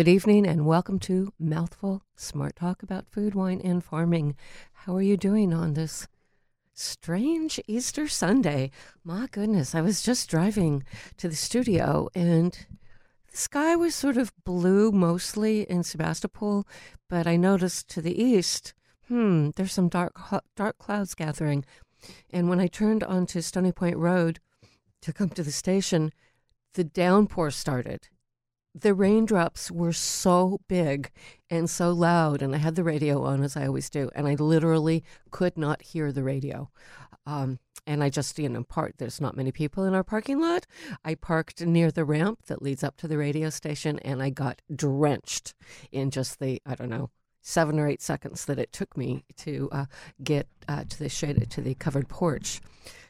Good evening and welcome to Mouthful Smart Talk about food, wine, and farming. How are you doing on this strange Easter Sunday? My goodness, I was just driving to the studio and the sky was sort of blue mostly in Sebastopol, but I noticed to the east, hmm, there's some dark dark clouds gathering. And when I turned onto Stony Point Road to come to the station, the downpour started the raindrops were so big and so loud, and I had the radio on as I always do, and I literally could not hear the radio. Um, and I just, you know, part there's not many people in our parking lot. I parked near the ramp that leads up to the radio station, and I got drenched in just the I don't know seven or eight seconds that it took me to uh, get uh, to the shade to the covered porch.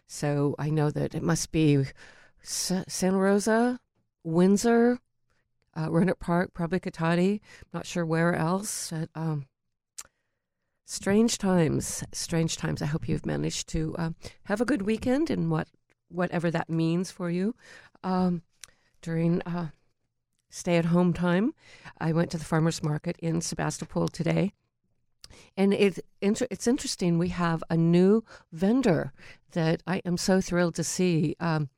So I know that it must be Santa Rosa, Windsor, uh, Rohnert Park, probably Cotati, not sure where else. At, um, strange times, strange times. I hope you've managed to uh, have a good weekend and what whatever that means for you um, during uh, stay at home time. I went to the farmers market in Sebastopol today. And it, it's interesting. We have a new vendor that I am so thrilled to see. Um,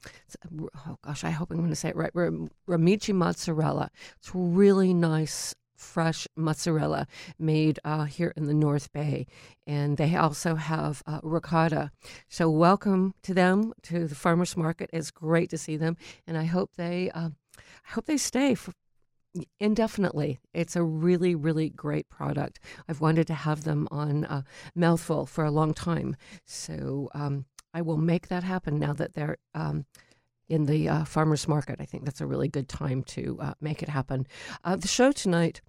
oh gosh, I hope I'm going to say it right. Ramini mozzarella. It's really nice, fresh mozzarella made uh, here in the North Bay, and they also have uh, ricotta. So welcome to them to the farmers market. It's great to see them, and I hope they. Uh, I hope they stay for, indefinitely. It's a really, really great product. I've wanted to have them on a Mouthful for a long time. So um, I will make that happen now that they're um, in the uh, farmer's market. I think that's a really good time to uh, make it happen. Uh, the show tonight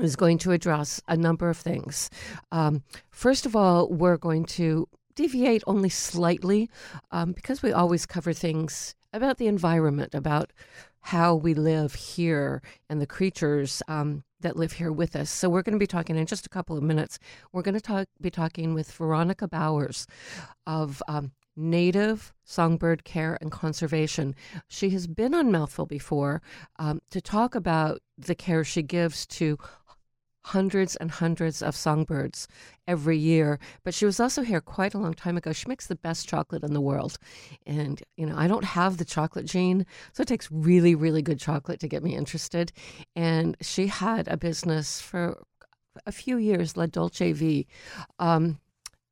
is going to address a number of things. Um, first of all, we're going to deviate only slightly um, because we always cover things about the environment, about how we live here and the creatures um, that live here with us. So we're going to be talking in just a couple of minutes. We're going to talk, be talking with Veronica Bowers of um, Native Songbird Care and Conservation. She has been on Mouthful before um, to talk about the care she gives to hundreds and hundreds of songbirds every year. But she was also here quite a long time ago. She makes the best chocolate in the world. And, you know, I don't have the chocolate gene, so it takes really, really good chocolate to get me interested. And she had a business for a few years, La Dolce V. Um,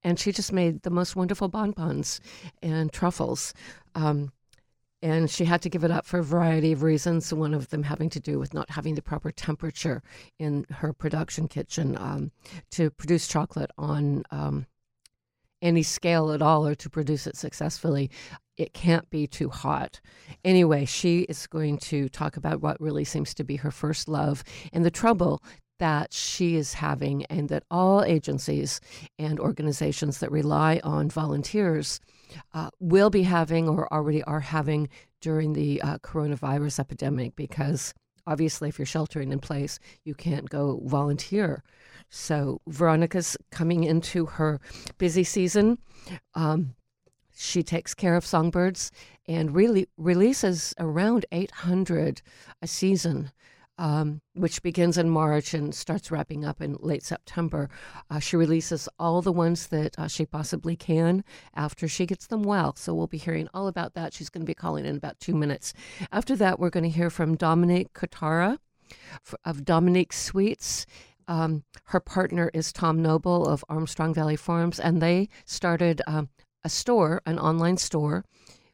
and she just made the most wonderful bonbons and truffles. Um, and she had to give it up for a variety of reasons. One of them having to do with not having the proper temperature in her production kitchen um, to produce chocolate on um, any scale at all, or to produce it successfully. It can't be too hot. Anyway, she is going to talk about what really seems to be her first love and the trouble that she is having, and that all agencies and organizations that rely on volunteers uh, will be having or already are having during the uh, coronavirus epidemic because obviously if you're sheltering in place you can't go volunteer. So veronica's coming into her busy season. Um, she takes care of songbirds and really releases around 800 a season um, which begins in March and starts wrapping up in late September. Uh, she releases all the ones that uh, she possibly can after she gets them well. So we'll be hearing all about that. She's going to be calling in about two minutes. After that, we're going to hear from Dominique Kotara of Dominique Sweets. Um, her partner is Tom Noble of Armstrong Valley Farms, and they started um, a store, an online store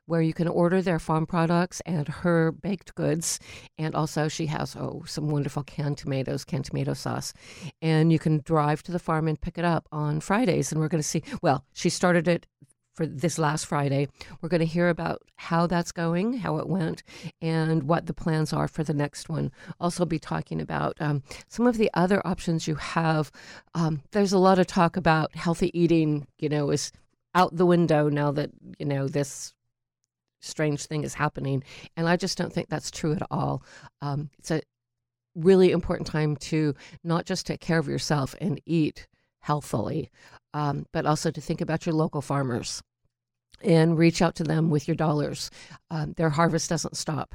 where you can order their farm products and her baked goods. And also, she has oh some wonderful canned tomatoes, canned tomato sauce, and you can drive to the farm and pick it up on Fridays. And we're going to see. Well, she started it for this last Friday. We're going to hear about how that's going, how it went, and what the plans are for the next one. Also, be talking about um, some of the other options you have. Um, there's a lot of talk about healthy eating, you know, is out the window now that, you know, this strange thing is happening. And I just don't think that's true at all. Um, it's a really important time to not just take care of yourself and eat healthily, um, but also to think about your local farmers and reach out to them with your dollars. Um, their harvest doesn't stop.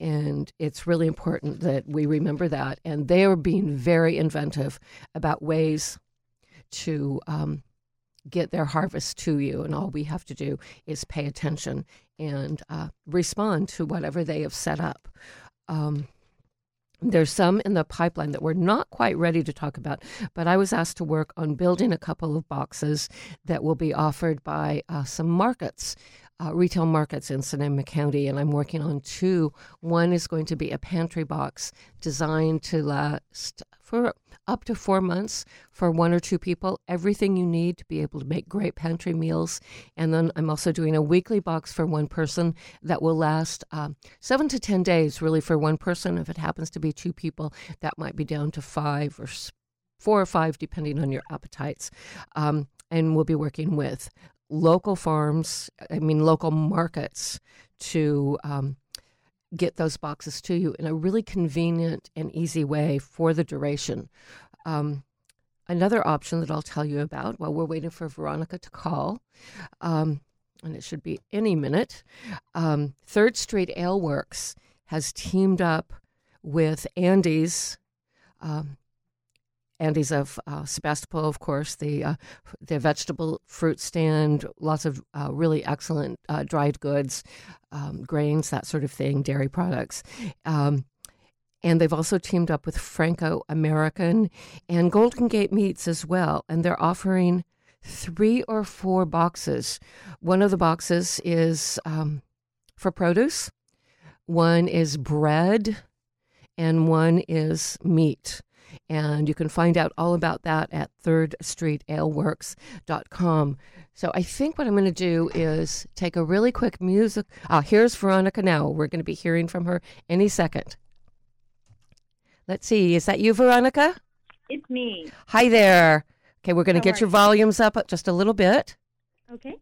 And it's really important that we remember that. And they are being very inventive about ways to um, get their harvest to you. And all we have to do is pay attention and uh, respond to whatever they have set up. Um, there's some in the pipeline that we're not quite ready to talk about, but I was asked to work on building a couple of boxes that will be offered by uh, some markets, uh, retail markets in Sonoma County, and I'm working on two. One is going to be a pantry box designed to last for up to four months for one or two people, everything you need to be able to make great pantry meals. And then I'm also doing a weekly box for one person that will last um, seven to 10 days, really, for one person. If it happens to be two people, that might be down to five or four or five, depending on your appetites. Um, and we'll be working with local farms, I mean, local markets to um, get those boxes to you in a really convenient and easy way for the duration. Um, another option that I'll tell you about while we're waiting for Veronica to call, um, and it should be any minute, um, Third Street Ale Works has teamed up with Andy's. Um, Andy's of uh, Sebastopol, of course, the uh, the vegetable fruit stand, lots of uh, really excellent uh, dried goods, um, grains, that sort of thing, dairy products. Um, and they've also teamed up with Franco American and Golden Gate Meats as well. And they're offering three or four boxes. One of the boxes is um, for produce, one is bread, and one is meat. And you can find out all about that at thirdstreetaleworks.com. So I think what I'm going to do is take a really quick music. Oh, here's Veronica now. We're going to be hearing from her any second. Let's see. Is that you, Veronica? It's me. Hi there. Okay, we're going to get your you? volumes up just a little bit. Okay.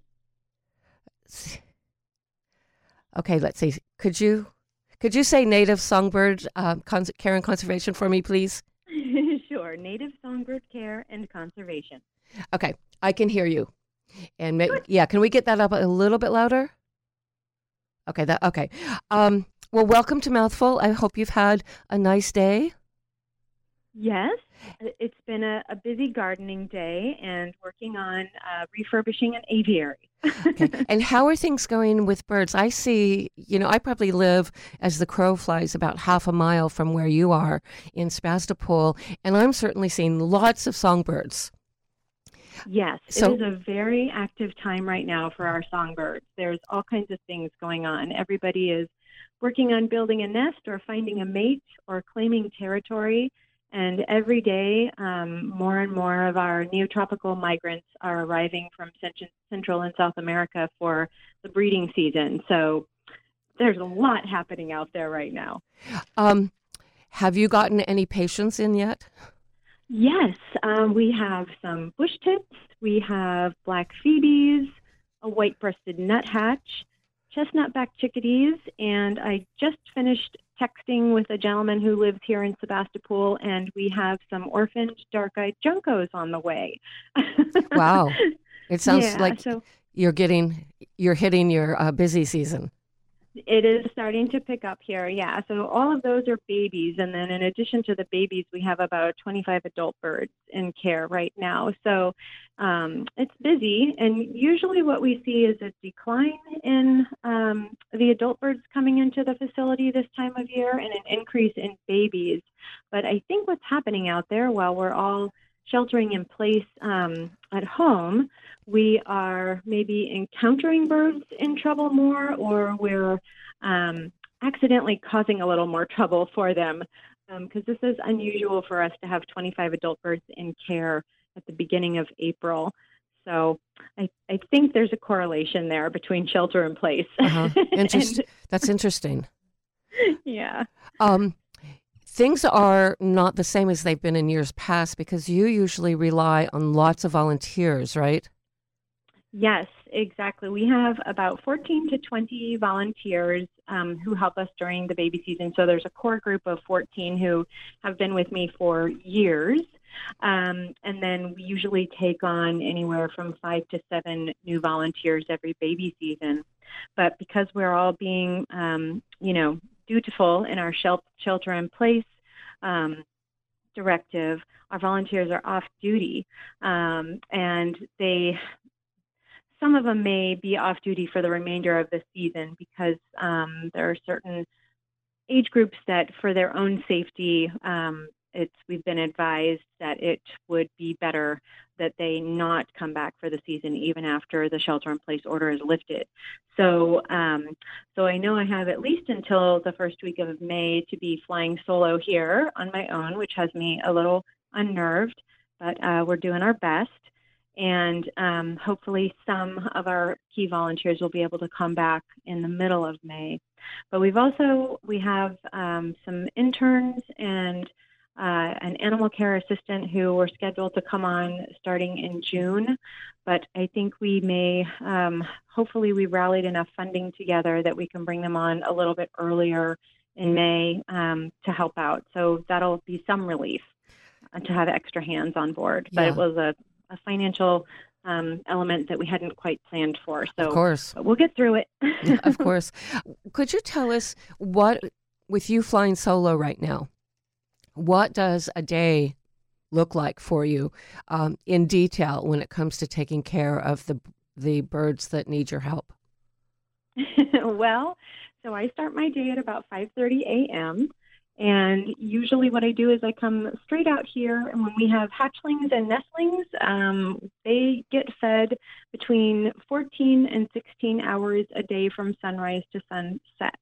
Okay, let's see. Could you could you say native songbird um, cons- care and conservation for me, please? Sure. Native songbird care and conservation. Okay, I can hear you. And ma- yeah, can we get that up a little bit louder? Okay, that okay. Um, well, welcome to Mouthful. I hope you've had a nice day. Yes, it's been a, a busy gardening day and working on uh, refurbishing an aviary. Okay. and how are things going with birds? I see, you know, I probably live as the crow flies about half a mile from where you are in Sebastopol, and I'm certainly seeing lots of songbirds. Yes, So- it is a very active time right now for our songbirds. There's all kinds of things going on. Everybody is working on building a nest or finding a mate or claiming territory. And every day, um, more and more of our neotropical migrants are arriving from Central and South America for the breeding season. So there's a lot happening out there right now. Um, have you gotten any patients in yet? Yes, um, we have some bush tits, we have black phoebes, a white breasted nuthatch, chestnut back chickadees, and I just finished texting with a gentleman who lives here in Sebastopol, and we have some orphaned dark eyed juncos on the way. Wow. It sounds yeah, like so you're getting, you're hitting your uh, busy season. It is starting to pick up here, yeah. So all of those are babies, and then in addition to the babies, we have about 25 adult birds in care right now. So um, it's busy, and usually what we see is a decline in um, the adult birds coming into the facility this time of year, and an increase in babies. But I think what's happening out there while we're all sheltering in place um, at home, we are maybe encountering birds in trouble more, or we're um, accidentally causing a little more trouble for them. Because this is unusual for us to have 25 adult birds in care at the beginning of April. So I, I think there's a correlation there between shelter in place. Uh-huh. And- That's interesting. yeah. Um, things are not the same as they've been in years past because you usually rely on lots of volunteers, right? Yes, exactly. We have about 14 to 20 volunteers um, who help us during the baby season. So there's a core group of 14 who have been with me for years. Um, and then we usually take on anywhere from five to seven new volunteers every baby season. But because we're all being, um, you know, dutiful in our shelter in place um, directive, our volunteers are off duty um, and they some of them may be off duty for the remainder of the season because um, there are certain age groups that, for their own safety, um, it's we've been advised that it would be better that they not come back for the season even after the shelter in place order is lifted. So, um, so I know I have at least until the first week of May to be flying solo here on my own, which has me a little unnerved, but uh, we're doing our best and um, hopefully some of our key volunteers will be able to come back in the middle of May. But we've also we have um, some interns and uh, an animal care assistant who were scheduled to come on starting in June. But I think we may, um, hopefully, we rallied enough funding together that we can bring them on a little bit earlier in May um, to help out. So that'll be some relief uh, to have extra hands on board. But Yeah. it was a, a financial um, element that we hadn't quite planned for. So Of course. we'll get through it. of course. Could you tell us what, with you flying solo right now, what does a day look like for you um, in detail when it comes to taking care of the the birds that need your help? well, so I start my day at about 5:30 a.m. And usually, what I do is I come straight out here, and when we have hatchlings and nestlings, um, they get fed between 14 and 16 hours a day from sunrise to sunset.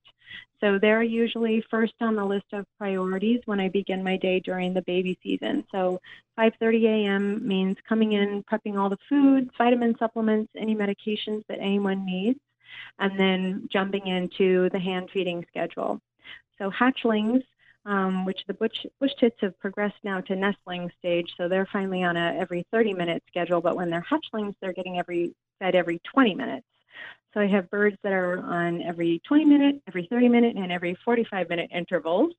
So they're usually first on the list of priorities when I begin my day during the baby season. So 5:30 a.m. means coming in, prepping all the foods, vitamin supplements, any medications that anyone needs, and then jumping into the hand feeding schedule. So hatchlings, um, which the bush, bush tits have progressed now to nestling stage, so they're finally on a every 30 minute schedule. But when they're hatchlings, they're getting every fed every 20 minutes. So I have birds that are on every 20 minute, every 30 minute, and every 45 minute intervals.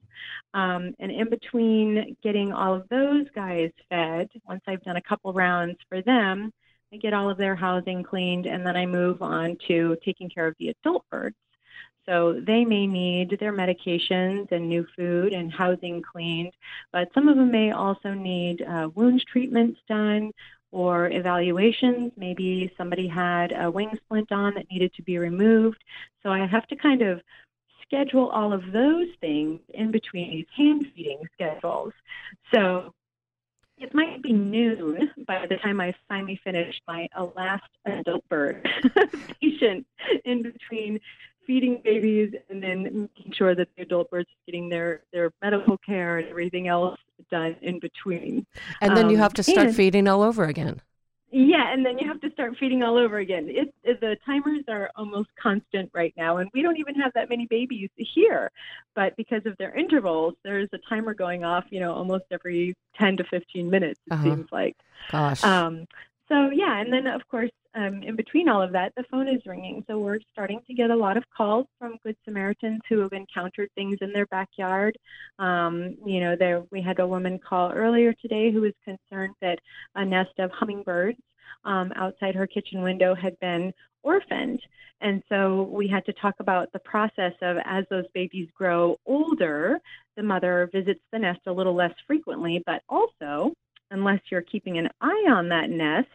Um, and in between getting all of those guys fed, once I've done a couple rounds for them, I get all of their housing cleaned, and then I move on to taking care of the adult birds. So they may need their medications and new food and housing cleaned, but some of them may also need uh, wound treatments done or evaluations. Maybe somebody had a wing splint on that needed to be removed. So I have to kind of schedule all of those things in between these hand feeding schedules. So it might be noon by the time I finally finish my last adult bird patient in between feeding babies and then making sure that the adult birds are getting their, their medical care and everything else done in between. And then you Um, have to start and- feeding all over again. Yeah, and then you have to start feeding all over again. It, it, the timers are almost constant right now, and we don't even have that many babies here. But because of their intervals, there's a timer going off, you know, almost every 10 to 15 minutes, it Uh-huh. seems like. Gosh. Um, so yeah, and then of course, um, in between all of that, the phone is ringing. So we're starting to get a lot of calls from Good Samaritans who have encountered things in their backyard. Um, you know, there we had a woman call earlier today who was concerned that a nest of hummingbirds um, outside her kitchen window had been orphaned. And so we had to talk about the process of as those babies grow older, the mother visits the nest a little less frequently, but also unless you're keeping an eye on that nest,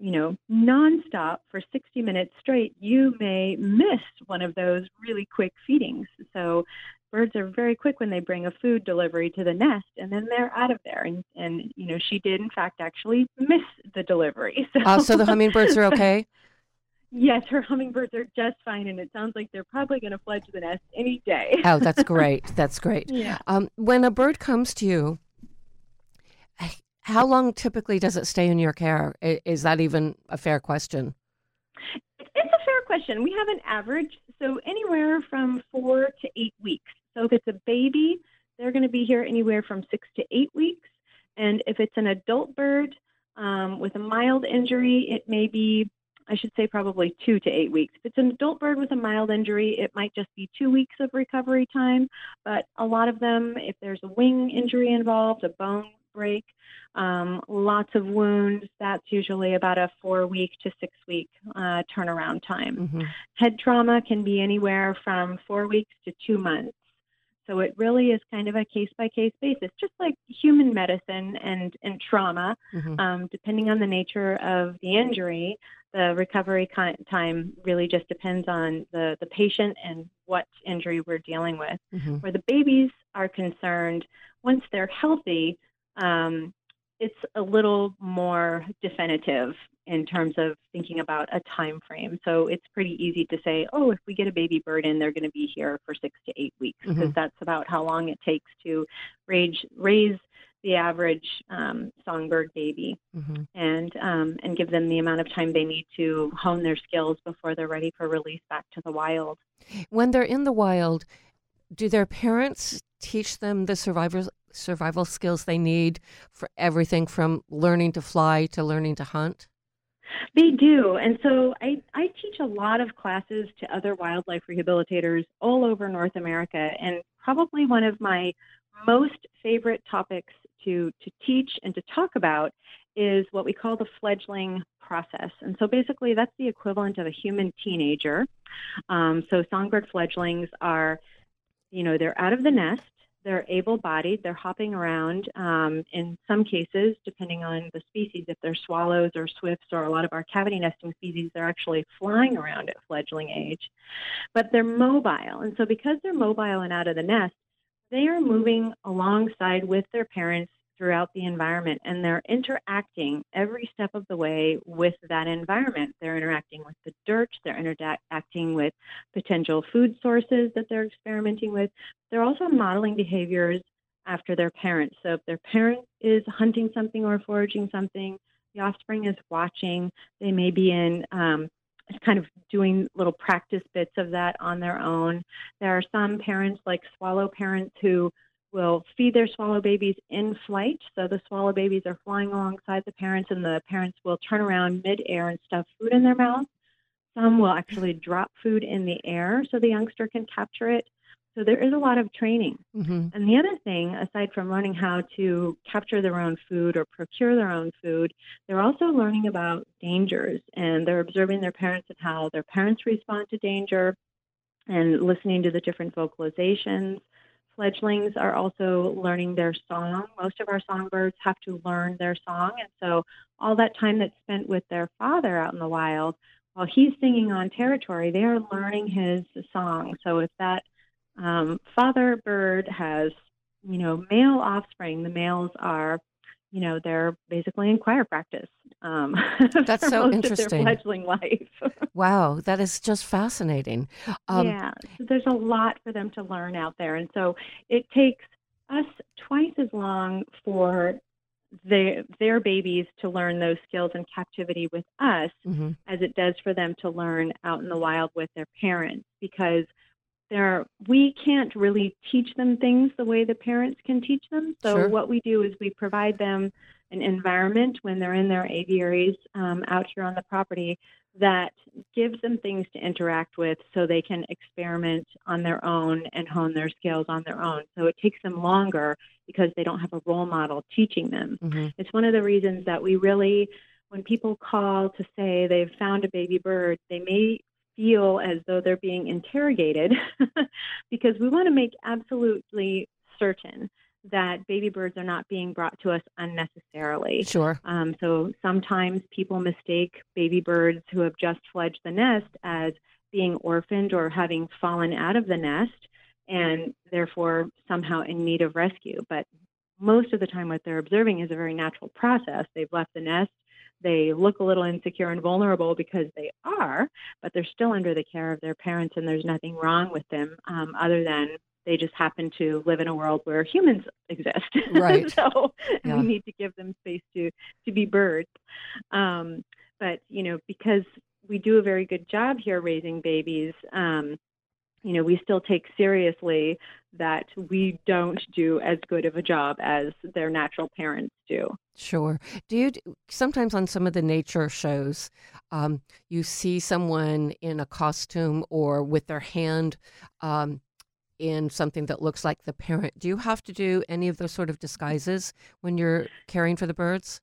you know, nonstop for 60 minutes straight, you may miss one of those really quick feedings. So birds are very quick when they bring a food delivery to the nest and then they're out of there. And, and you know, she did in fact actually miss the delivery. So, Uh, so the hummingbirds are okay? yes, her hummingbirds are just fine. And it sounds like they're probably going to fly to the nest any day. Oh, that's great. That's great. Yeah. Um, when a bird comes to you, How long typically does it stay in your care? Is that even a fair question? It's a fair question. We have an average, so anywhere from four to eight weeks. So if it's a baby, they're going to be here anywhere from six to eight weeks. And if it's an adult bird um, with a mild injury, it may be, I should say, probably two to eight weeks. If it's an adult bird with a mild injury, it might just be two weeks of recovery time. But a lot of them, if there's a wing injury involved, a bone break, um, lots of wounds, that's usually about a four week to six week uh, turnaround time. hmm Head trauma can be anywhere from four weeks to two months. So it really is kind of a case by case basis, just like human medicine and, and trauma. hmm Um, depending on the nature of the injury, the recovery time really just depends on the, the patient and what injury we're dealing with. hmm Where the babies are concerned, once they're healthy, um, it's a little more definitive in terms of thinking about a time frame. So it's pretty easy to say, oh, if we get a baby bird in, they're going to be here for six to eight weeks, because Mhm. that's about how long it takes to raise raise the average um, songbird baby hmm and um, and give them the amount of time they need to hone their skills before they're ready for release back to the wild. When they're in the wild, do their parents teach them the survival survival skills they need for everything from learning to fly to learning to hunt? They do. And so I, I teach a lot of classes to other wildlife rehabilitators all over North America. And probably one of my most favorite topics to, to teach and to talk about is what we call the fledgling process. And so basically, that's the equivalent of a human teenager. Um, so songbird fledglings are, you know, they're out of the nest. They're able bodied, they're hopping around. Um, in some cases, depending on the species, if they're swallows or swifts or a lot of our cavity nesting species, they're actually flying around at fledgling age. But they're mobile. And so, because they're mobile and out of the nest, they are moving alongside with their parents throughout the environment and they're interacting every step of the way with that environment. They're interacting with the dirt, they're interacting with potential food sources that they're experimenting with. They're also modeling behaviors after their parents. So if their parent is hunting something or foraging something, the offspring is watching. They may be in um, kind of doing little practice bits of that on their own. There are some parents, like swallow parents, who will feed their swallow babies in flight. So the swallow babies are flying alongside the parents, and the parents will turn around midair and stuff food in their mouth. Some will actually drop food in the air so the youngster can capture it. So there is a lot of training. hmm And the other thing, aside from learning how to capture their own food or procure their own food, they're also learning about dangers and they're observing their parents and how their parents respond to danger and listening to the different vocalizations. Fledglings are also learning their song. Most of our songbirds have to learn their song. And so all that time that's spent with their father out in the wild, while he's singing on territory, they are learning his song. So if that um, father bird has, you know, male offspring. The males are, you know, they're basically in choir practice. Um, That's so most interesting. Of their fledgling life. Wow, that is just fascinating. Um, yeah, so there's a lot for them to learn out there, and so it takes us twice as long for their their babies to learn those skills in captivity with us mhm. as it does for them to learn out in the wild with their parents because there we can't really teach them things the way the parents can teach them so Sure. what we do is we provide them an environment when they're in their aviaries um, out here on the property that gives them things to interact with so they can experiment on their own and hone their skills on their own so it takes them longer because they don't have a role model teaching them Mhm. it's one of the reasons that we really, when people call to say they've found a baby bird, they may feel as though they're being interrogated because we want to make absolutely certain that baby birds are not being brought to us unnecessarily. Sure. Um, so sometimes people mistake baby birds who have just fledged the nest as being orphaned or having fallen out of the nest and therefore somehow in need of rescue. But most of the time, what they're observing is a very natural process. They've left the nest. They look a little insecure and vulnerable because they are, but they're still under the care of their parents, and there's nothing wrong with them um, other than They just happen to live in a world where humans exist. Right. so Yeah. we need to give them space to to be birds. Um, but you know, because we do a very good job here raising babies. Um, you know, we still take seriously that we don't do as good of a job as their natural parents do. Sure. Do you sometimes on some of the nature shows, um, you see someone in a costume or with their hand um, in something that looks like the parent? Do you have to do any of those sort of disguises when you're caring for the birds?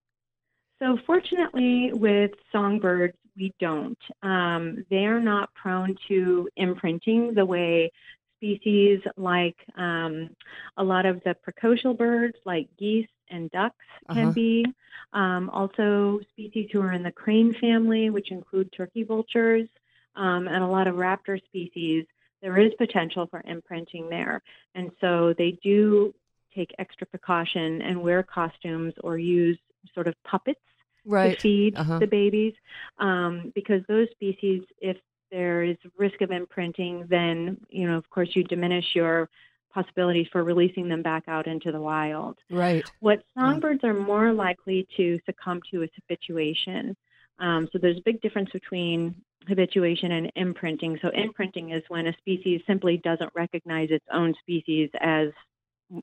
So, fortunately, with songbirds, we don't. Um, they are not prone to imprinting the way species like um, a lot of the precocial birds, like geese and ducks, can Uh-huh. be. Um, also, species who are in the crane family, which include turkey vultures, um, and a lot of raptor species, there is potential for imprinting there. And so, they do take extra precaution and wear costumes or use sort of puppets Right. to feed Uh-huh. the babies um, because those species, if there is risk of imprinting, then you know, of course, you diminish your possibilities for releasing them back out into the wild. Right. What songbirds are more likely to succumb to is habituation. Um, so there's a big difference between habituation and imprinting. So imprinting is when a species simply doesn't recognize its own species as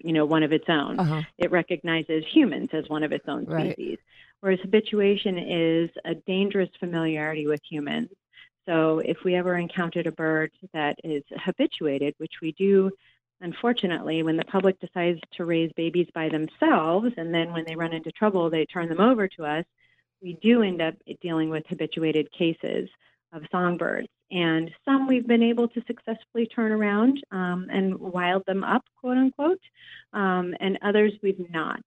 you know one of its own Uh huh. it recognizes humans as one of its own Right. Whereas habituation is a dangerous familiarity with humans. So if we ever encountered a bird that is habituated, which we do, unfortunately, when the public decides to raise babies by themselves, and then when they run into trouble, they turn them over to us, we do end up dealing with habituated cases of songbirds. And some we've been able to successfully turn around um, and wild them up, quote unquote, um, and others we've not.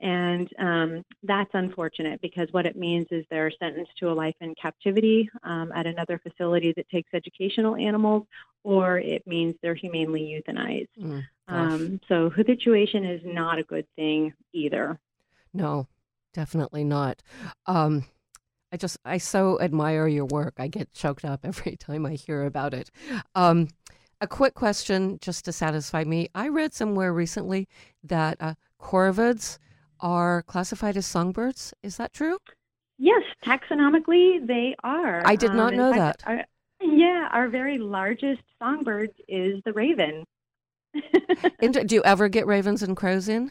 And um, that's unfortunate because what it means is they're sentenced to a life in captivity um, at another facility that takes educational animals, or it means they're humanely euthanized. Mm. Um, so habituation is not a good thing either. No, definitely not. Um, I just, I so admire your work. I get choked up every time I hear about it. Um, a quick question just to satisfy me. I read somewhere recently that uh, corvids are classified as songbirds. Is that true? Yes, taxonomically they are. I did not in know fact, Our, yeah, our very largest songbird is the raven. And do you ever get ravens and crows in?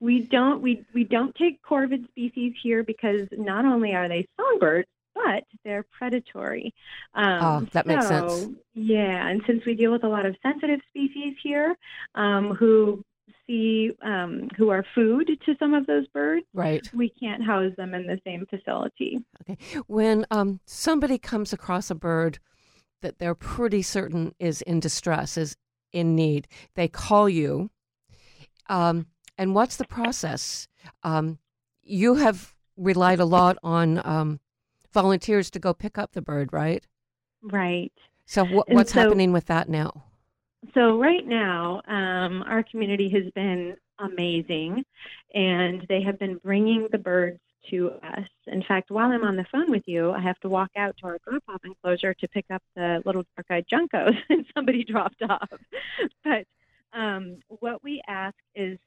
We don't we we don't take corvid species here because not only are they songbirds, but they're predatory. Um, Oh, that makes sense. Yeah, and since we deal with a lot of sensitive species here, um, who see um, who are food to some of those birds, Right. we can't house them in the same facility. Okay. When um, somebody comes across a bird that they're pretty certain is in distress, is in need, they call you. Um, and what's the process? Um, you have relied a lot on um, volunteers to go pick up the bird, right? Right. So wh- what's so- happening with that now? So right now, um, our community has been amazing, and they have been bringing the birds to us. In fact, while I'm on the phone with you, I have to walk out to our drop-off enclosure to pick up the little dark-eyed juncos that somebody dropped off. But um, what we ask is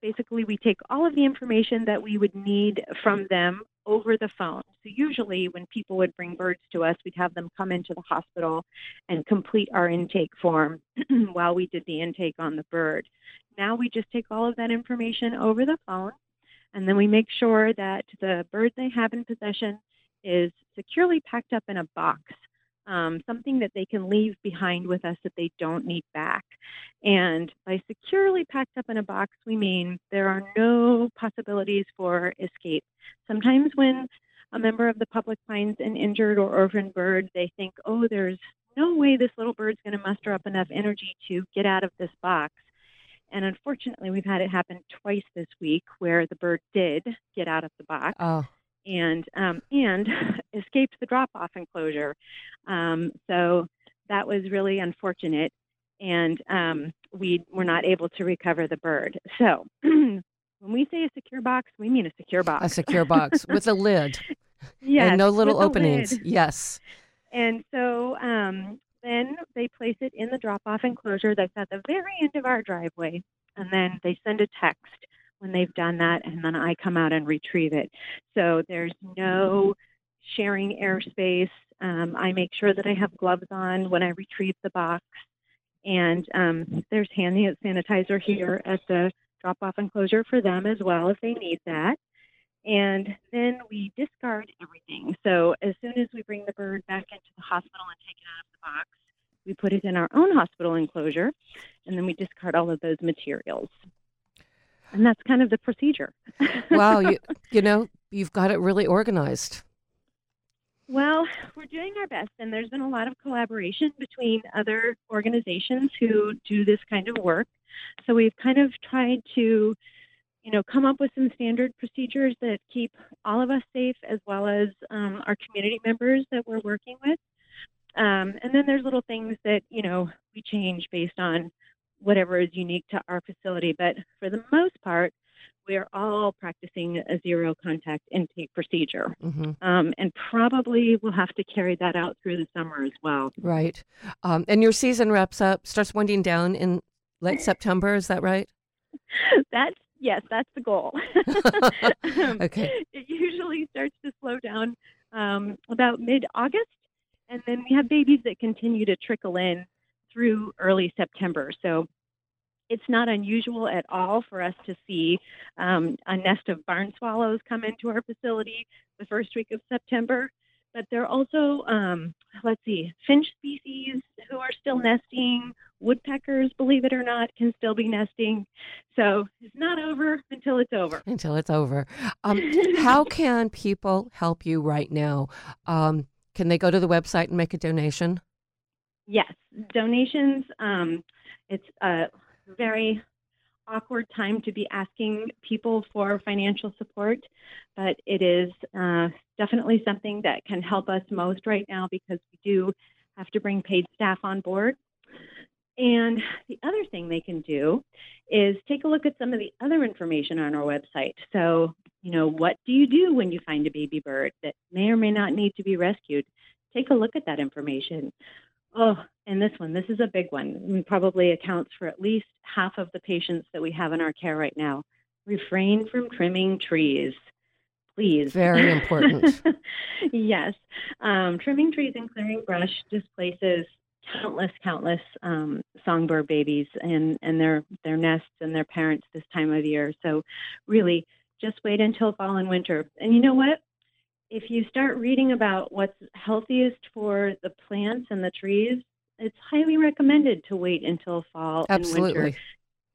basically we take all of the information that we would need from them over the phone. So usually when people would bring birds to us, we'd have them come into the hospital and complete our intake form while we did the intake on the bird. Now we just take all of that information over the phone and then we make sure that the bird they have in possession is securely packed up in a box, um, something that they can leave behind with us that they don't need back. And by securely packed up in a box, we mean there are no possibilities for escape. Sometimes when a member of the public finds an injured or orphaned bird, they think, oh, there's no way this little bird's going to muster up enough energy to get out of this box. And unfortunately, we've had it happen twice this week where the bird did get out of the box Oh, and um, and escaped the drop-off enclosure. Um, so that was really unfortunate, and um, we were not able to recover the bird. So when we say a secure box, we mean a secure box. a secure box with a lid yes, and no little openings. Yes. And so um, then they place it in the drop off enclosure that's at the very end of our driveway. And then they send a text when they've done that, and then I come out and retrieve it. So there's no sharing airspace. Um, I make sure that I have gloves on when I retrieve the box. And um, there's hand sanitizer here at the drop off enclosure for them as well if they need that. And then we discard everything. So as soon as we bring the bird back into the hospital and take it out of the box, we put it in our own hospital enclosure, and then we discard all of those materials. And that's kind of the procedure. Wow, you you know you've got it really organized. Well, we're doing our best, and there's been a lot of collaboration between other organizations who do this kind of work. So we've kind of tried to, you know, come up with some standard procedures that keep all of us safe, as well as um, our community members that we're working with. Um, and then there's little things that you know we change based on whatever is unique to our facility. But for the most part, we are all practicing a zero contact intake procedure. hmm Um, and probably we'll have to carry that out through the summer as well. Right, um, and your season wraps up, starts winding down in late September. Is that right? That's yes, that's the goal. Um, Okay. It usually starts to slow down um, about mid August, and then we have babies that continue to trickle in through early September. So it's not unusual at all for us to see um, a nest of barn swallows come into our facility the first week of September. But there are also, um, let's see, finch species who are still nesting. Woodpeckers, believe it or not, can still be nesting. So it's not over until it's over. Until it's over. Um, how can people help you right now? Um, can they go to the website and make a donation? Yes, donations. Um, it's a very awkward time to be asking people for financial support, but it is uh, definitely something that can help us most right now because we do have to bring paid staff on board. And the other thing they can do is take a look at some of the other information on our website. So, you know, what do you do when you find a baby bird that may or may not need to be rescued? Take a look at that information. Oh, and this one, this is a big one. and Probably accounts for at least half of the patients that we have in our care right now. Refrain from trimming trees, please. Very important. yes. Um, trimming trees and clearing brush displaces countless, countless um, songbird babies and, and their, their nests and their parents this time of year. So, really, just wait until fall and winter. And you know what? If you start reading about what's healthiest for the plants and the trees, it's highly recommended to wait until fall and winter. Absolutely.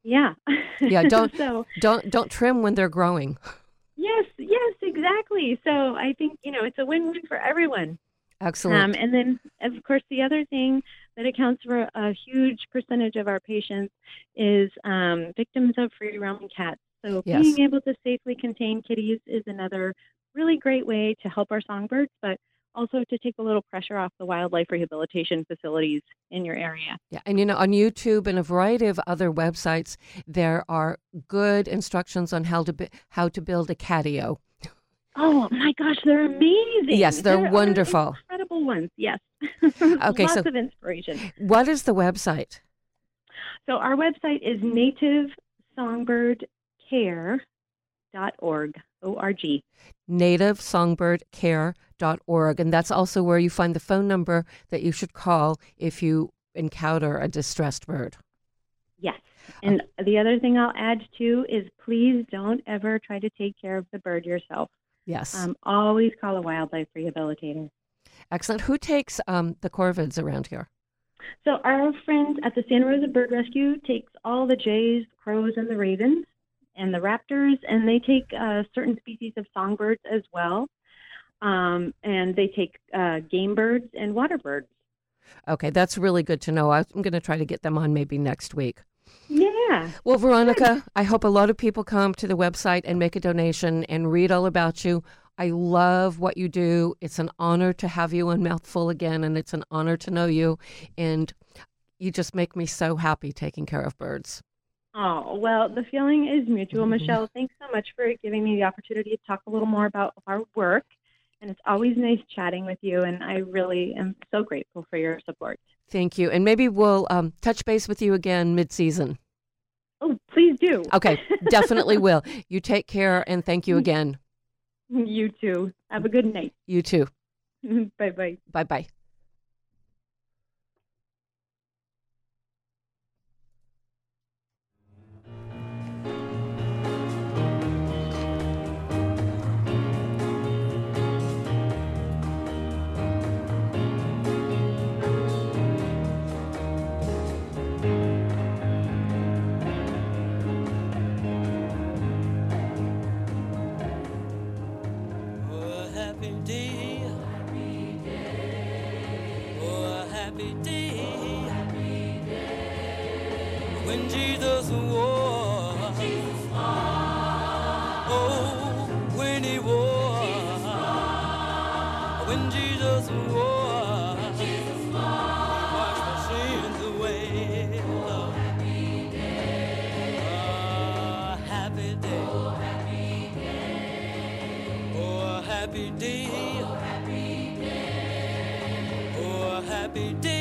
Yeah. Yeah, don't- so, Don't don't trim when they're growing. yes, yes, exactly. So I think, you know, it's a win win for everyone. Excellent. Um, and then, of course, the other thing that accounts for a huge percentage of our patients is um, victims of free roaming cats. So Yes. being able to safely contain kitties is another really great way to help our songbirds, but also to take a little pressure off the wildlife rehabilitation facilities in your area. Yeah, and you know, on YouTube and a variety of other websites, there are good instructions on how to bu- how to build a catio. Oh my gosh, they're amazing! Yes, they're There are uh, wonderful. incredible ones. Yes. Okay, lots so- of inspiration. What is the website? So our website is nativesongbirdcare.org. O-R-G. nativesongbirdcare.org. And that's also where you find the phone number that you should call if you encounter a distressed bird. Yes. And the other thing I'll add too is please don't ever try to take care of the bird yourself. Yes. Um, always call a wildlife rehabilitator. Excellent. Who takes um, the corvids around here? So our friends at the Santa Rosa Bird Rescue takes all the jays, crows, and the ravens, and the raptors, and they take uh, certain species of songbirds as well. Um, and they take uh, game birds and water birds. Okay, that's really good to know. I'm going to try to get them on maybe next week. Yeah. Well, Veronica, I hope a lot of people come to the website and make a donation and read all about you. I love what you do. It's an honor to have you on Mouthful again, and it's an honor to know you. And you just make me so happy taking care of birds. Oh, well, the feeling is mutual. Mhm. Michelle, thanks so much for giving me the opportunity to talk a little more about our work And it's always nice chatting with you. And I really am so grateful for your support. Thank you. And maybe we'll um, touch base with you again mid season. Oh, please do. Okay, definitely will. You take care and thank you again. You too. Have a good night. You too. bye bye. Bye bye. Happy day. Oh, happy day. Oh, happy day.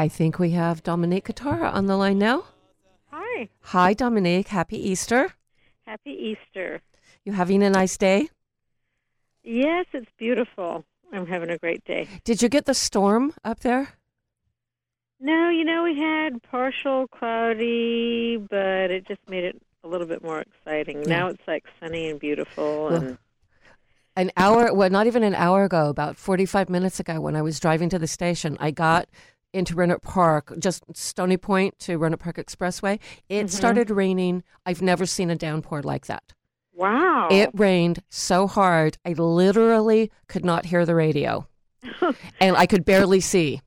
I think we have Dominique Katara on the line now. Hi. Hi, Dominique. Happy Easter. Happy Easter. You having a nice day? Yes, it's beautiful. I'm having a great day. Did you get the storm up there? No, you know, we had partial cloudy, but it just made it a little bit more exciting. Yeah. Now it's like sunny and beautiful Well, and An hour, well, not even an hour ago, about 45 minutes ago, when I was driving to the station, I got into Rohnert Park, just Stony Point to Rohnert Park Expressway. It Mhm. started raining. I've never seen a downpour like that. wow. It rained so hard, I literally could not hear the radio, and I could barely see.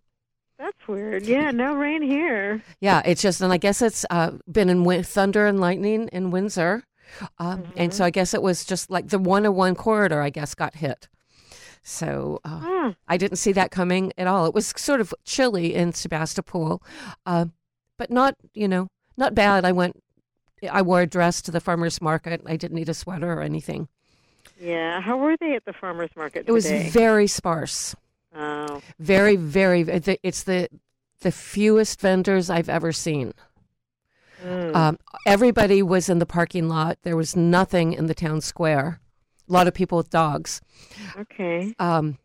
That's weird. Yeah, no rain here. Yeah, it's just, and I guess it's uh, been in win- thunder and lightning in Windsor. Um, And so I guess it was just like the 101 corridor, I guess, got hit. So uh, Huh. I didn't see that coming at all. It was sort of chilly in Sebastopol, uh, but not, you know, not bad. I went, I wore a dress to the farmer's market. I didn't need a sweater or anything. Yeah. How were they at the farmers market It was very sparse. oh. Very, very, it's the, the fewest vendors I've ever seen. Mm. Um, everybody was in the parking lot. There was nothing in the town square. A lot of people with dogs. okay. Um,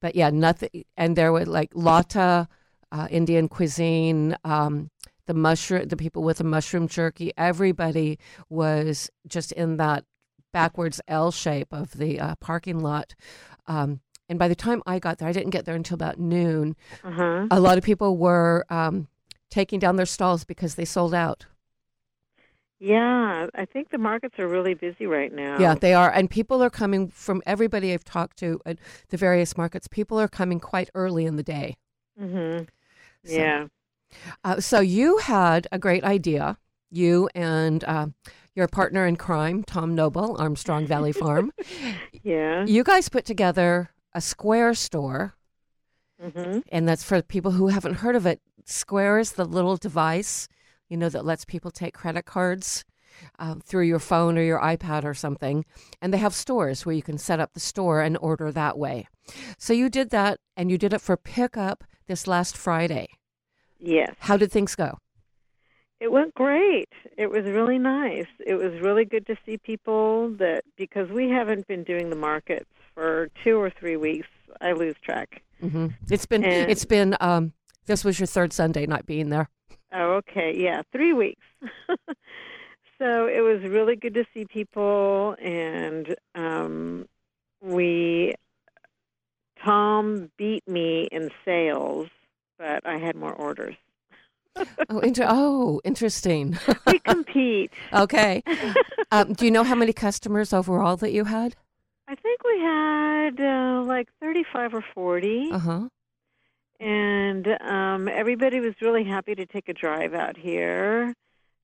but yeah, nothing. And there were like Lata, uh, Indian cuisine, um, the mushroom, the people with the mushroom jerky. Everybody was just in that backwards L shape of the uh, parking lot. Um, and by the time I got there, I didn't get there until about noon. Uh-huh. A lot of people were um, taking down their stalls because they sold out. Yeah, I think the markets are really busy right now. Yeah, they are. And people are coming from everybody I've talked to at the various markets. People are coming quite early in the day. Mm-hmm. So- Yeah. Uh, so you had a great idea, you and uh, your partner in crime, Tom Noble, Armstrong Valley Farm. Yeah. You guys put together a Square store, Mhm. and that's for people who haven't heard of it. Square is the little device, you know, that lets people take credit cards um, through your phone or your iPad or something. And they have stores where you can set up the store and order that way. So you did that, and you did it for pickup this last Friday. Yes. How did things go? It went great. It was really nice. It was really good to see people that because we haven't been doing the markets for two or three weeks. I lose track. hmm It's been And- it's been um this was your third Sunday not being there. Oh, okay. Yeah, three weeks. so it was really good to see people, and um, we. Tom beat me in sales, but I had more orders. Oh, inter- oh, interesting. We compete. okay. Um, do you know how many customers overall that you had? I think we had uh, like 35 or 40. Uh huh. And um, everybody was really happy to take a drive out here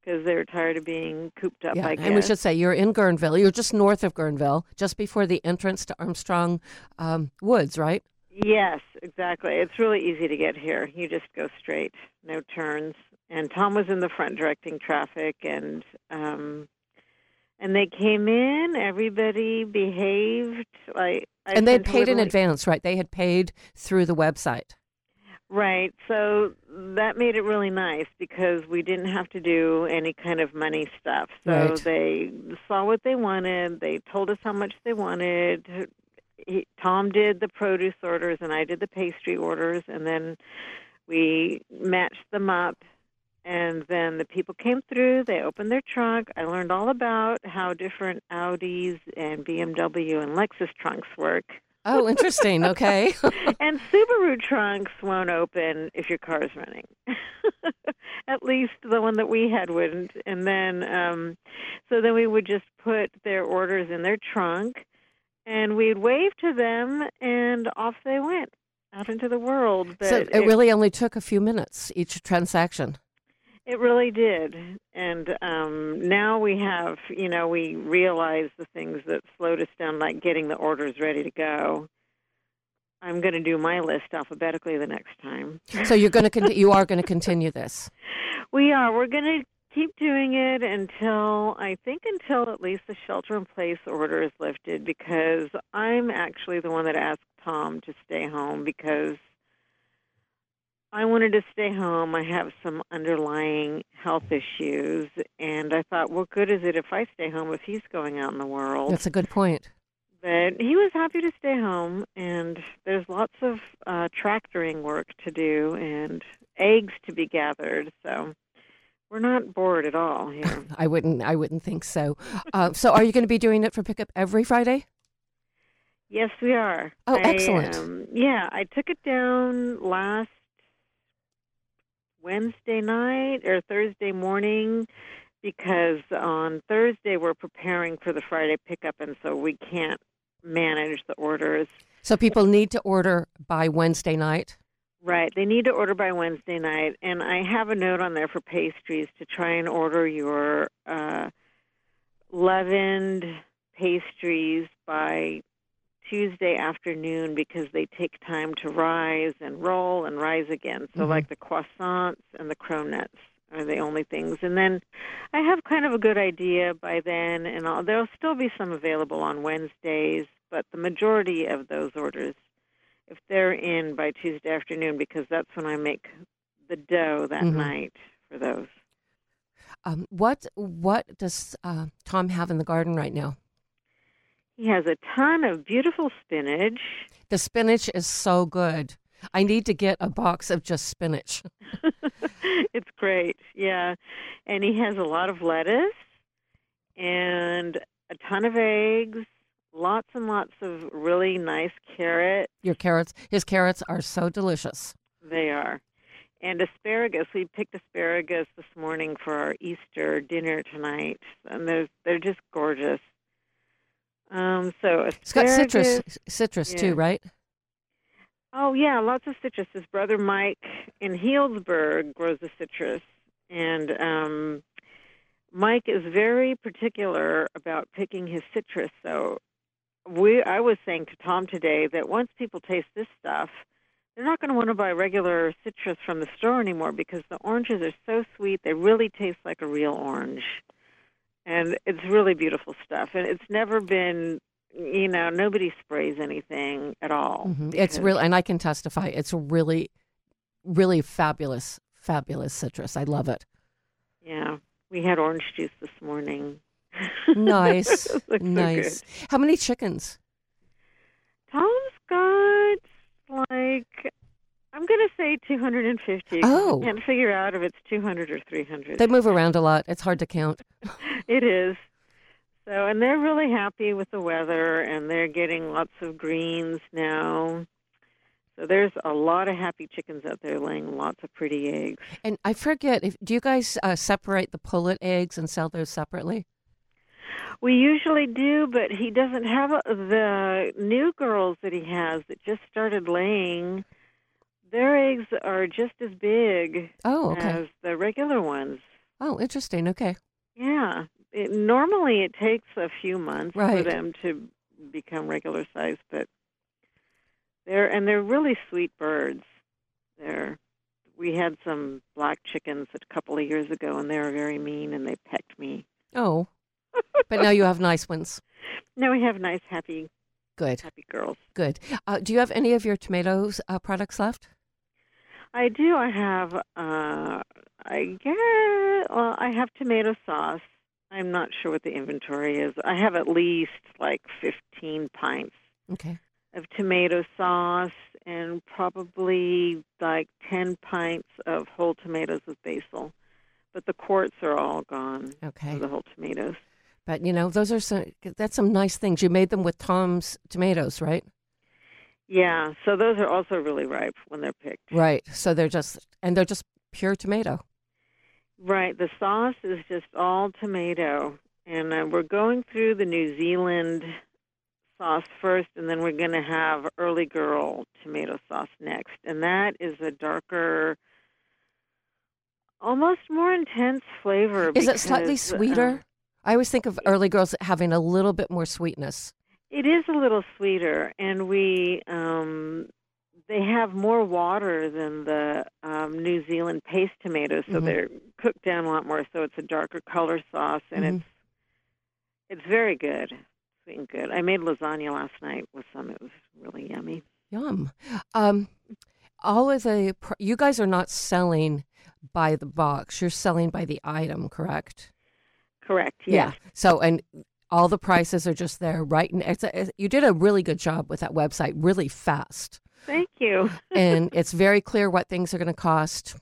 because they were tired of being cooped up. Yeah, and we should say you're in Guerneville. You're just north of Guerneville, just before the entrance to Armstrong um, Woods, right? Yes, exactly. It's really easy to get here. You just go straight, no turns. And Tom was in the front directing traffic, and um, and they came in. Everybody behaved like. I and they paid in advance, right? They had paid through the website. Right. So that made it really nice because we didn't have to do any kind of money stuff. So Right. they saw what they wanted. They told us how much they wanted. He, Tom did the produce orders and I did the pastry orders, and then we matched them up. And then the people came through. They opened their trunk. I learned all about how different Audis and BMW and Lexus trunks work. Oh, interesting. Okay. and Subaru trunks won't open if your car's running. At least the one that we had wouldn't. And then, um, so then we would just put their orders in their trunk, and we'd wave to them, and off they went out into the world. But so it really only took a few minutes each transaction. It really did. And um, now we have, you know, we realize the things that slowed us down, like getting the orders ready to go. I'm going to do my list alphabetically the next time. So you're going to con- you are going to continue this. We are. We're going to keep doing it until I think until at least the shelter in place order is lifted because I'm actually the one that asked Tom to stay home because I wanted to stay home. I have some underlying health issues, and I thought, what good is it if I stay home if he's going out in the world? That's a good point. But he was happy to stay home, and there's lots of uh, tractoring work to do and eggs to be gathered. So we're not bored at all here. I wouldn't. I wouldn't think so. Uh, so, are you going to be doing it for pickup every Friday? yes, we are. Oh, I, excellent. um, yeah, I took it down last Wednesday night or Thursday morning because on Thursday we're preparing for the Friday pickup, and so we can't manage the orders. So, people need to order by Wednesday night. Right. They need to order by Wednesday night. And I have a note on there for pastries to try and order your uh, leavened pastries by Tuesday afternoon because they take time to rise and roll and rise again. So, Mhm. like the croissants and the cronuts are the only things. And then I have kind of a good idea by then, and I'll, there'll still be some available on Wednesdays, but the majority of those orders if they're in by Tuesday afternoon because that's when I make the dough that Mhm. night for those. Um, what What does uh, Tom have in the garden right now? He has a ton of beautiful spinach. The spinach is so good. I need to get a box of just spinach. it's great. Yeah. And he has a lot of lettuce and a ton of eggs, lots and lots of really nice carrot. Your carrots, his carrots are so delicious. They are. And asparagus. We picked asparagus this morning for our Easter dinner tonight, and they're they're just gorgeous. Um, so It's got citrus, citrus Yeah. too, right? Oh yeah, lots of citrus. His brother Mike in Healdsburg grows the citrus, and um, Mike is very particular about picking his citrus. So we, I was saying to Tom today that once people taste this stuff, they're not going to want to buy regular citrus from the store anymore because the oranges are so sweet. They really taste like a real orange, and it's really beautiful stuff. And it's never been. You know, nobody sprays anything at all. Mhm. It's real, and I can testify. It's really, really fabulous, fabulous citrus. I love it. Yeah, we had orange juice this morning. Nice, looks so nice. How many chickens? Tom's got like I'm gonna say 250. Oh. I can't figure out if it's 200 or 300. They move around a lot. It's hard to count. It is. So, and they're really happy with the weather, and they're getting lots of greens now. So there's a lot of happy chickens out there laying lots of pretty eggs. And I forget if do you guys uh, separate the pullet eggs and sell those separately? We usually do, but he doesn't have a, the new girls that he has that just started laying. Their eggs are just as big Oh, okay. as the regular ones. Oh, interesting. Okay. Yeah. It, normally it takes a few months for them to become regular size, but they're and they're really sweet birds. They're we had some black chickens a couple of years ago and they were very mean and they pecked me. Oh, but now you have nice ones. Now we have nice happy Good, happy girls. good. Uh, do you have any of your tomatoes uh, products left? I do. I have. Uh, I get. Well, I have tomato sauce. I'm not sure what the inventory is. I have at least like 15 pints Okay. of tomato sauce and probably like 10 pints of whole tomatoes with basil. But the quarts are all gone. Okay. The whole tomatoes. But you know, those are some. That's some nice things. You made them with Tom's tomatoes, right? Yeah. So those are also really ripe when they're. Right. So they're just and they're just pure tomato. Right. The sauce is just all tomato. And uh, we're going through the New Zealand sauce first, and then we're going to have Early Girl tomato sauce next. And that is a darker, almost more intense flavor. Is it slightly sweeter? um, I always think of early girls having a little bit more sweetness. It is a little sweeter, and we um, they have more water than the um, New Zealand paste tomatoes, so Mhm. they're cooked down a lot more. So it's a darker color sauce, and Mhm. it's it's very good, sweet and good. I made lasagna last night with some. It was really yummy. Yum. Um, all of the pr- you guys are not selling by the box. You're selling by the item, correct? Correct. Yeah. So and all the prices are just there, right? And it's a, you did a really good job with that website, really fast, Thank you. and it's very clear what things are going to cost.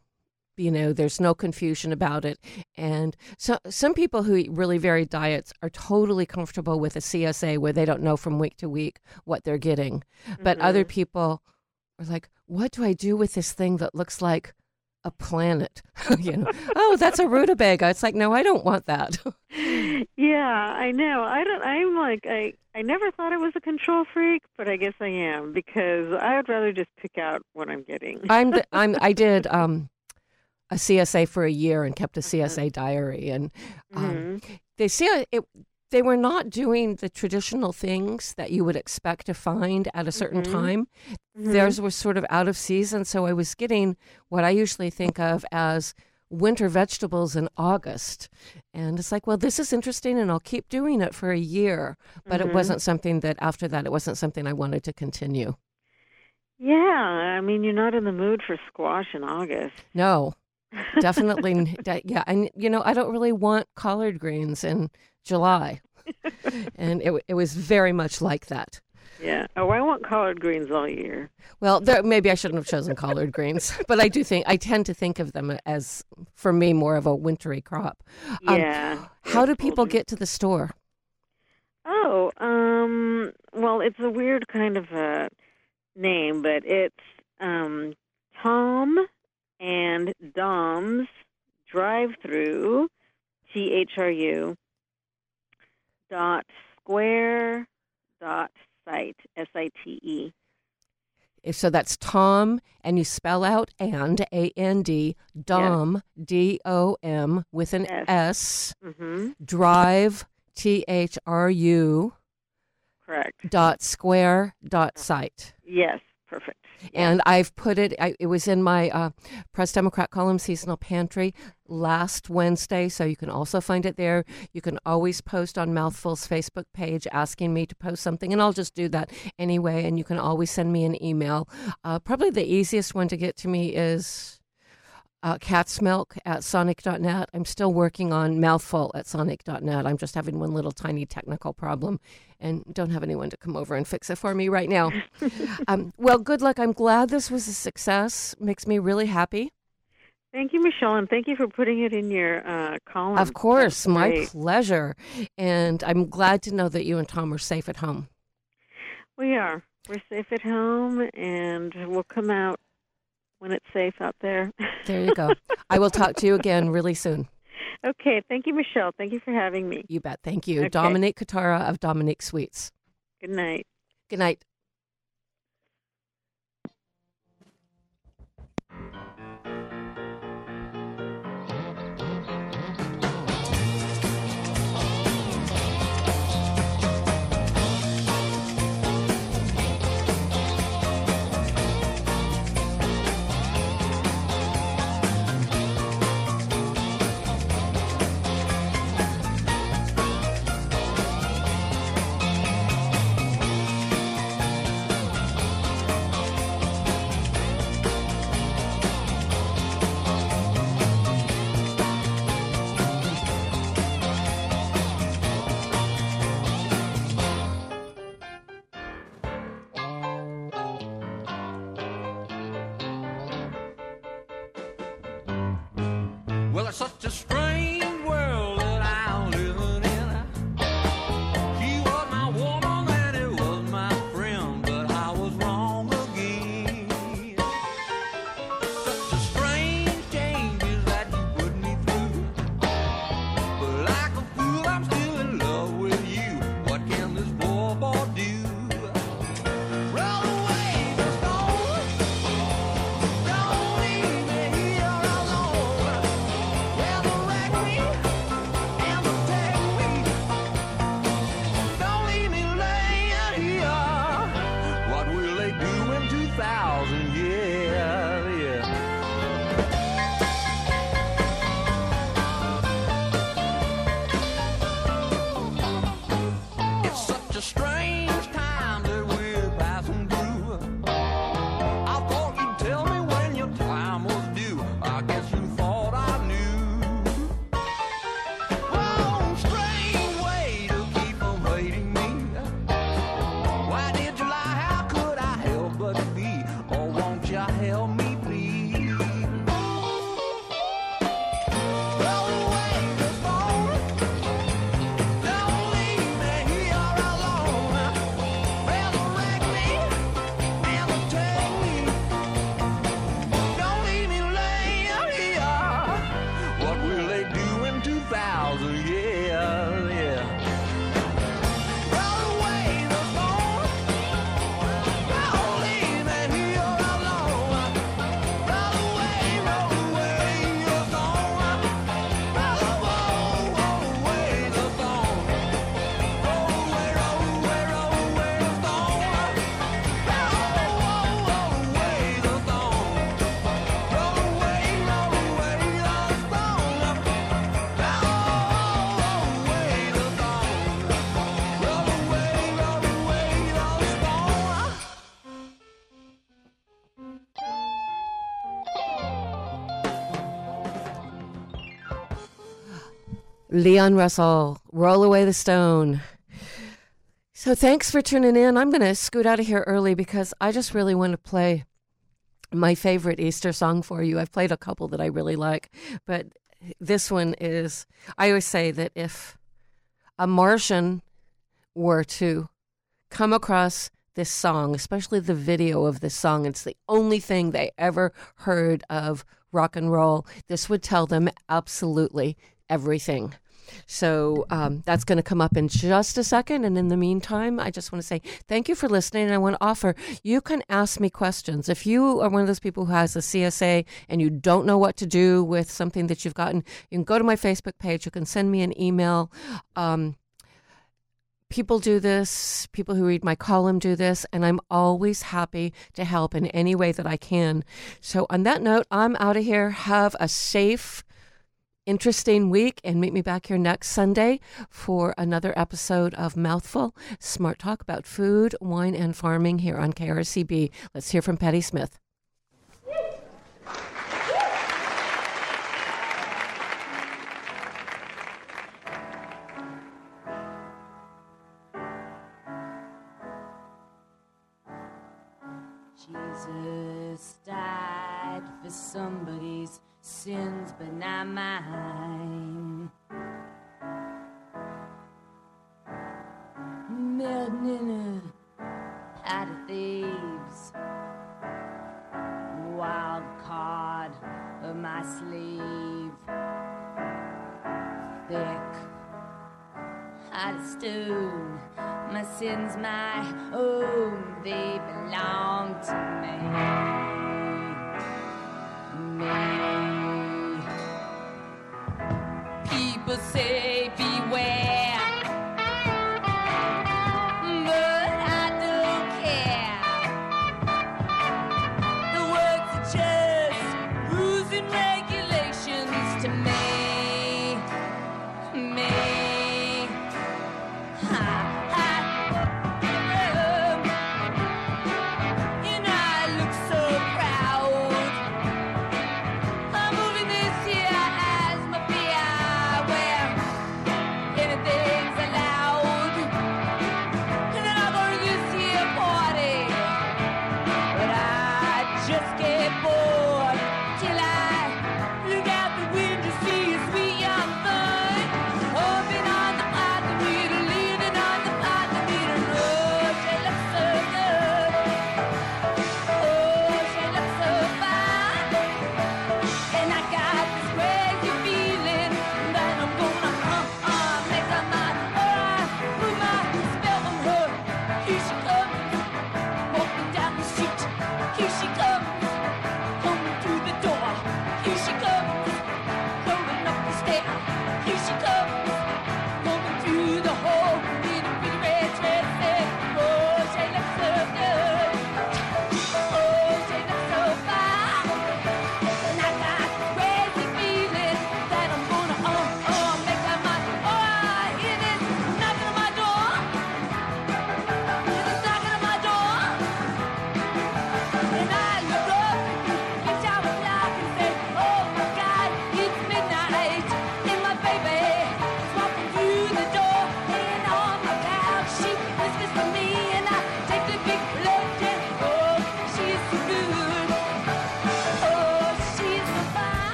You know, there's no confusion about it. And so some people who eat really varied diets are totally comfortable with a CSA where they don't know from week to week what they're getting. But other Mhm. people are like, what do I do with this thing that looks like a planet? you know, oh, that's a rutabaga. It's like, no, I don't want that. yeah, I know. I don't. I'm like I. I never thought I was a control freak, but I guess I am because I would rather just pick out what I'm getting. I'm the, I'm I did um a CSA for a year and kept a CSA diary and um, Mhm. they see it they were not doing the traditional things that you would expect to find at a certain Mhm. time. Mhm. Theirs was sort of out of season, so I was getting what I usually think of as winter vegetables in August. And it's like, well, this is interesting and I'll keep doing it for a year. But it Mhm. wasn't something that after that, it wasn't something I wanted to continue. Yeah, I mean, you're not in the mood for squash in August. No, definitely. de- yeah. And, you know, I don't really want collard greens in July. and it, it was very much like that. Yeah. Oh, I want collard greens all year. Well, there, maybe I shouldn't have chosen collard greens, but I do think I tend to think of them as, for me, more of a wintry crop. Um, Yeah. How do people get to the store? Oh, um, well, it's a weird kind of a name, but it's um, Tom and Dom's drive-through, T H R U, dot square dot site, S I T E. So, that's Tom, and you spell out and A N D Dom D O M with an Yes. S Mm-hmm. drive T H R U Correct. dot square dot site. Yes. Perfect. And I've put it, I, it was in my uh, Press Democrat column seasonal pantry last Wednesday, so you can also find it there. You can always post on Mouthful's Facebook page asking me to post something, and I'll just do that anyway. And you can always send me an email. Uh, probably the easiest one to get to me is uh, cat's milk at sonic.net. I'm still working on mouthful at sonic.net. I'm just having one little tiny technical problem and don't have anyone to come over and fix it for me right now. um, well, good luck. I'm glad this was a success. Makes me really happy. Thank you, Michelle, and thank you for putting it in your uh, column. Of course, my pleasure. And I'm glad to know that you and Tom are safe at home. We are. We're safe at home, and we'll come out when it's safe out there. There you go. I will talk to you again really soon. okay. Thank you, Michelle. Thank you for having me. You bet. Thank you. Okay. Dominique Katara of Dominique Sweets. Good night. Good night. Leon Russell, Roll Away the Stone. So thanks for tuning in. I'm going to scoot out of here early because I just really want to play my favorite Easter song for you. I've played a couple that I really like, but this one is, I always say that if a Martian were to come across this song, especially the video of this song, it's the only thing they ever heard of rock and roll, this would tell them absolutely everything. So um, that's going to come up in just a second. And in the meantime, I just want to say thank you for listening. And I want to offer you can ask me questions. If you are one of those people who has a CSA and you don't know what to do with something that you've gotten, you can go to my Facebook page. You can send me an email. Um, people do this, people who read my column do this, and I'm always happy to help in any way that I can. So, on that note, I'm out of here. Have a safe, interesting week, and meet me back here next Sunday for another episode of Mouthful Smart Talk about food, wine, and farming here on KRCB. Let's hear from Patti Smith. Jesus died for somebody's sins, but not mine. Melting in a pot of thieves, wild card of my sleeve, thick hot stone. My sins, my own, say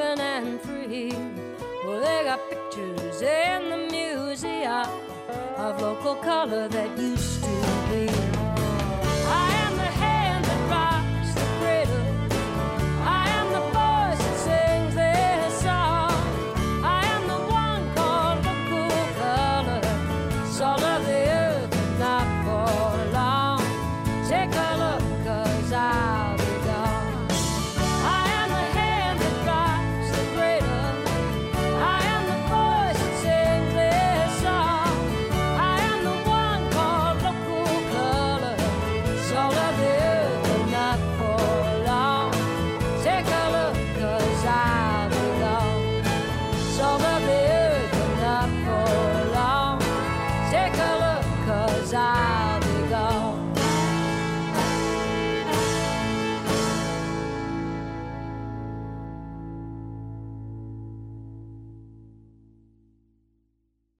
open and free. Well, they got pictures in the museum of local color that be.